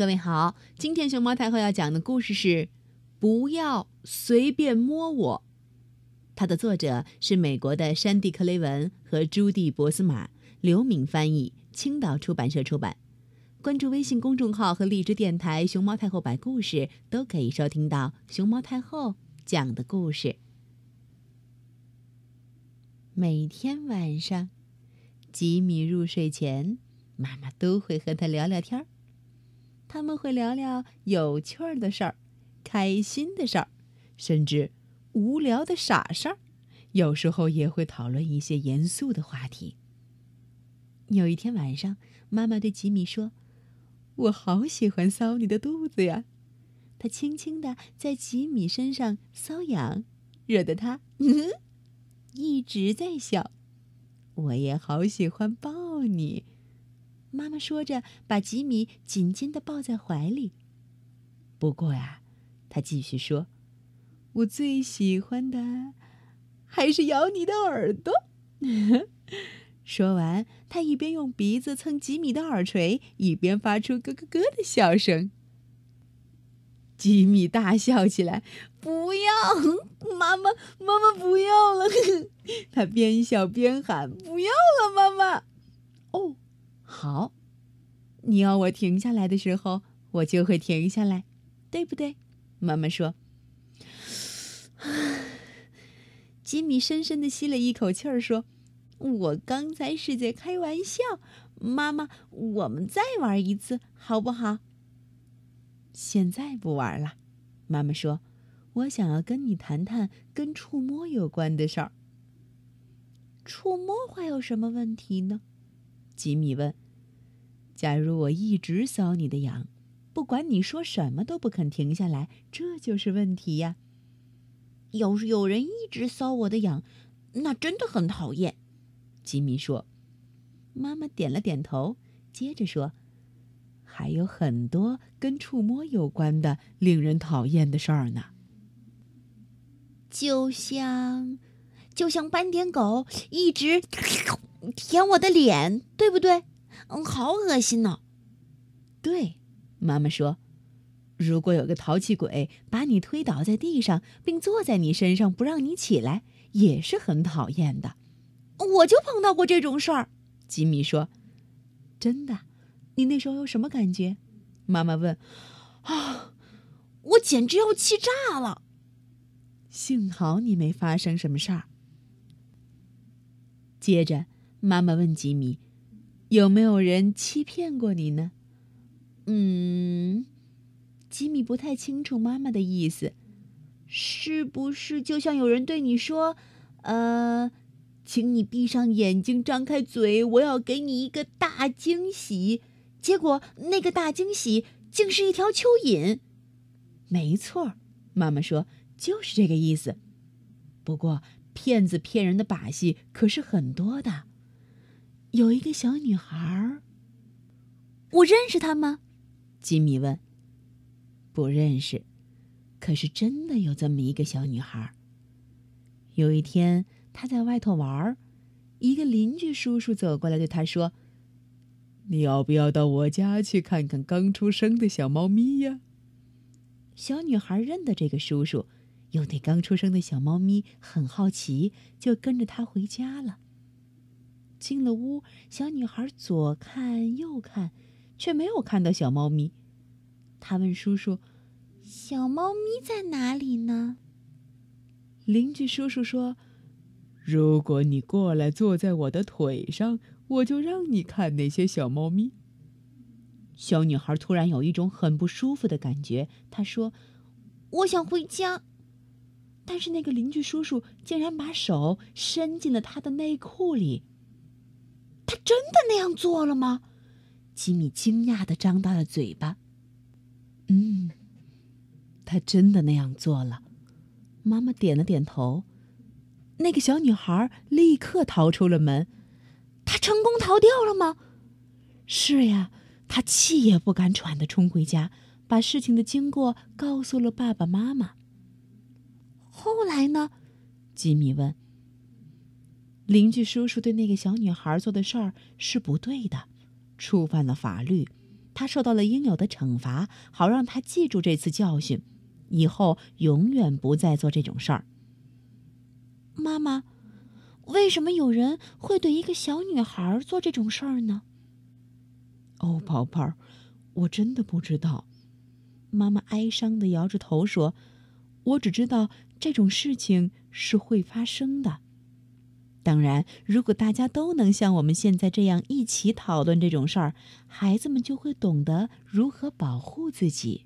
各位好，今天熊猫太后要讲的故事是《不要随便摸我》。它的作者是美国的山地·克雷文和朱蒂·博斯马，刘敏翻译，青岛出版社出版。关注微信公众号和荔枝电台“熊猫太后摆故事”，都可以收听到熊猫太后讲的故事。每天晚上，吉米入睡前，妈妈都会和他聊聊天儿。他们会聊聊有趣儿的事儿、开心的事儿，甚至无聊的傻事儿。有时候也会讨论一些严肃的话题。有一天晚上，妈妈对吉米说：“我好喜欢搔你的肚子呀！”她轻轻地在吉米身上搔痒，惹得他 一直在笑。我也好喜欢抱你。妈妈说着，把吉米紧紧地抱在怀里。不过呀，她继续说：“我最喜欢的还是咬你的耳朵。”说完，她一边用鼻子蹭吉米的耳垂，一边发出咯咯咯的笑声。吉米大笑起来：“不要，妈妈，妈妈不要了！” 他边笑边喊：“不要了，妈妈！”哦。好，你要我停下来的时候，我就会停下来，对不对？妈妈说。吉米深深的吸了一口气儿，说：“我刚才是在开玩笑，妈妈，我们再玩一次好不好？”现在不玩了，妈妈说：“我想要跟你谈谈跟触摸有关的事儿。”触摸会有什么问题呢？吉米问：“假如我一直搔你的痒，不管你说什么都不肯停下来，这就是问题呀。要是有人一直搔我的痒，那真的很讨厌。”吉米说。妈妈点了点头，接着说：“还有很多跟触摸有关的令人讨厌的事儿呢，就像……就像斑点狗一直……”舔我的脸，对不对？嗯，好恶心呢。对，妈妈说，如果有个淘气鬼把你推倒在地上，并坐在你身上不让你起来，也是很讨厌的。我就碰到过这种事儿。吉米说：“真的？你那时候有什么感觉？”妈妈问。“啊，我简直要气炸了。幸好你没发生什么事儿。”接着。妈妈问吉米：“有没有人欺骗过你呢？”嗯，吉米不太清楚妈妈的意思，是不是就像有人对你说：“呃，请你闭上眼睛，张开嘴，我要给你一个大惊喜。”结果那个大惊喜竟是一条蚯蚓。没错，妈妈说就是这个意思。不过骗子骗人的把戏可是很多的。有一个小女孩，我认识她吗？吉米问。不认识，可是真的有这么一个小女孩。有一天，她在外头玩，一个邻居叔叔走过来对她说：“你要不要到我家去看看刚出生的小猫咪呀？”小女孩认得这个叔叔，又对刚出生的小猫咪很好奇，就跟着他回家了。进了屋，小女孩左看右看，却没有看到小猫咪。她问叔叔：“小猫咪在哪里呢？”邻居叔叔说：“如果你过来坐在我的腿上，我就让你看那些小猫咪。”小女孩突然有一种很不舒服的感觉，她说：“我想回家。”但是那个邻居叔叔竟然把手伸进了她的内裤里。他真的那样做了吗？吉米惊讶的张大了嘴巴。嗯，他真的那样做了。妈妈点了点头。那个小女孩立刻逃出了门。她成功逃掉了吗？是呀，她气也不敢喘的冲回家，把事情的经过告诉了爸爸妈妈。后来呢？吉米问。邻居叔叔对那个小女孩做的事儿是不对的，触犯了法律，他受到了应有的惩罚，好让他记住这次教训，以后永远不再做这种事儿。妈妈，为什么有人会对一个小女孩做这种事儿呢？哦，宝贝儿，我真的不知道。妈妈哀伤的摇着头说：“我只知道这种事情是会发生的。当然，如果大家都能像我们现在这样一起讨论这种事儿，孩子们就会懂得如何保护自己。”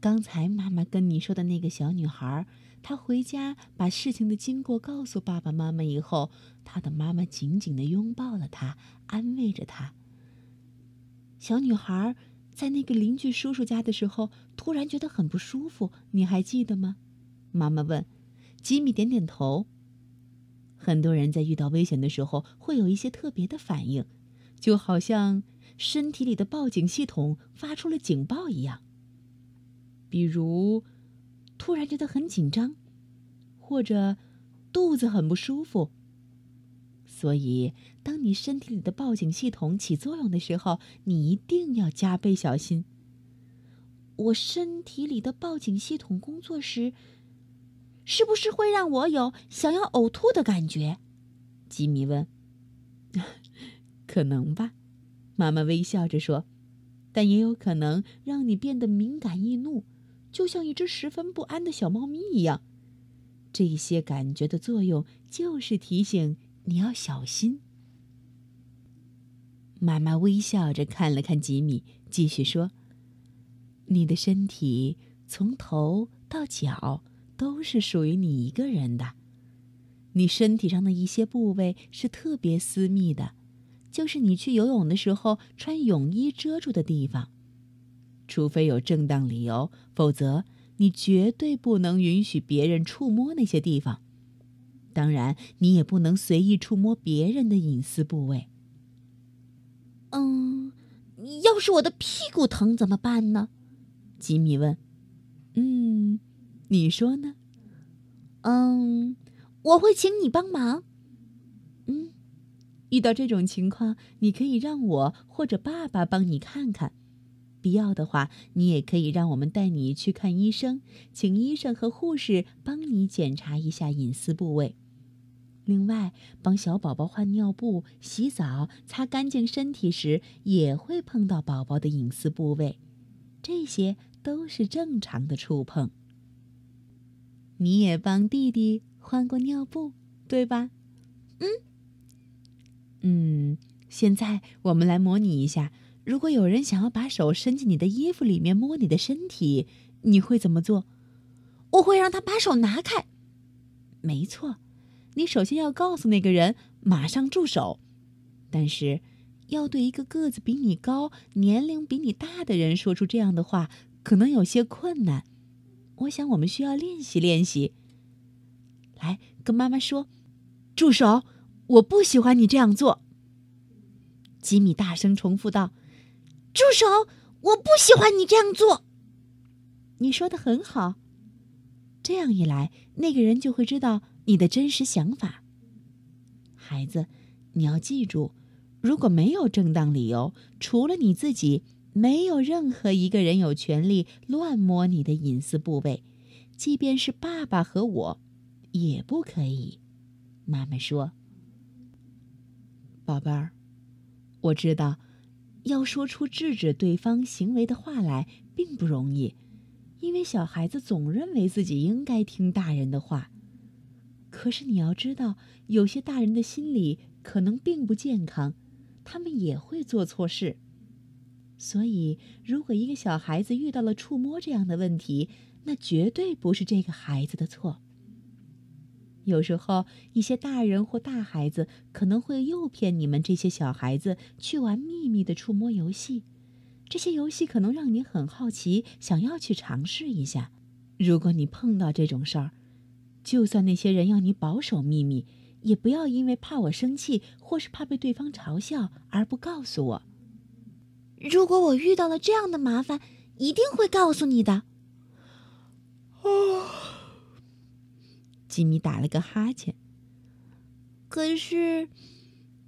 刚才妈妈跟你说的那个小女孩，她回家把事情的经过告诉爸爸妈妈以后，她的妈妈紧紧的拥抱了她，安慰着她。小女孩。在那个邻居叔叔家的时候，突然觉得很不舒服，你还记得吗？妈妈问。吉米点点头。很多人在遇到危险的时候会有一些特别的反应，就好像身体里的报警系统发出了警报一样。比如，突然觉得很紧张，或者肚子很不舒服。所以，当你身体里的报警系统起作用的时候，你一定要加倍小心。我身体里的报警系统工作时，是不是会让我有想要呕吐的感觉？吉米问。可能吧，妈妈微笑着说。但也有可能让你变得敏感易怒，就像一只十分不安的小猫咪一样。这些感觉的作用就是提醒。你要小心。妈妈微笑着看了看吉米，继续说：“你的身体从头到脚都是属于你一个人的。你身体上的一些部位是特别私密的，就是你去游泳的时候穿泳衣遮住的地方。除非有正当理由，否则你绝对不能允许别人触摸那些地方。”当然，你也不能随意触摸别人的隐私部位。嗯，要是我的屁股疼怎么办呢？吉米问。嗯，你说呢？嗯，我会请你帮忙。嗯，遇到这种情况，你可以让我或者爸爸帮你看看。必要的话，你也可以让我们带你去看医生，请医生和护士帮你检查一下隐私部位。另外，帮小宝宝换尿布、洗澡、擦干净身体时，也会碰到宝宝的隐私部位，这些都是正常的触碰。你也帮弟弟换过尿布，对吧？嗯。嗯，现在我们来模拟一下，如果有人想要把手伸进你的衣服里面摸你的身体，你会怎么做？我会让他把手拿开。没错。你首先要告诉那个人马上住手，但是要对一个个子比你高、年龄比你大的人说出这样的话，可能有些困难。我想我们需要练习练习。来，跟妈妈说：“住手！我不喜欢你这样做。”吉米大声重复道：“住手！我不喜欢你这样做。”你说的很好。这样一来，那个人就会知道。你的真实想法，孩子，你要记住，如果没有正当理由，除了你自己，没有任何一个人有权利乱摸你的隐私部位，即便是爸爸和我，也不可以。妈妈说：“宝贝儿，我知道，要说出制止对方行为的话来并不容易，因为小孩子总认为自己应该听大人的话。”可是你要知道，有些大人的心理可能并不健康，他们也会做错事。所以，如果一个小孩子遇到了触摸这样的问题，那绝对不是这个孩子的错。有时候，一些大人或大孩子可能会诱骗你们这些小孩子去玩秘密的触摸游戏，这些游戏可能让你很好奇，想要去尝试一下。如果你碰到这种事儿，就算那些人要你保守秘密，也不要因为怕我生气或是怕被对方嘲笑而不告诉我。如果我遇到了这样的麻烦，一定会告诉你的。哦，吉米打了个哈欠。可是，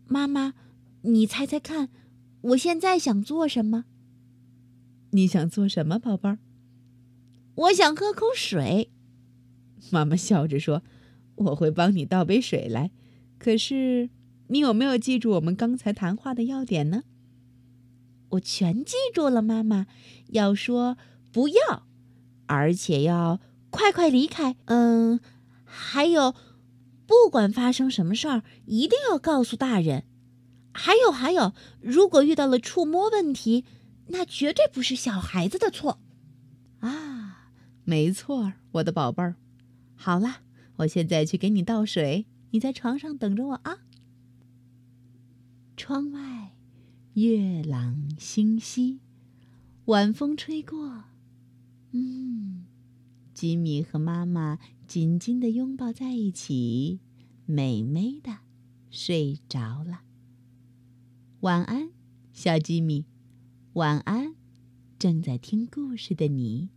妈妈，你猜猜看，我现在想做什么？你想做什么，宝贝儿？我想喝口水。妈妈笑着说：“我会帮你倒杯水来。可是，你有没有记住我们刚才谈话的要点呢？”我全记住了，妈妈。要说不要，而且要快快离开。嗯，还有，不管发生什么事儿，一定要告诉大人。还有还有，如果遇到了触摸问题，那绝对不是小孩子的错。啊，没错，我的宝贝儿。好了，我现在去给你倒水，你在床上等着我啊。窗外，月朗星稀，晚风吹过，嗯，吉米和妈妈紧紧的拥抱在一起，美美的睡着了。晚安，小吉米。晚安，正在听故事的你。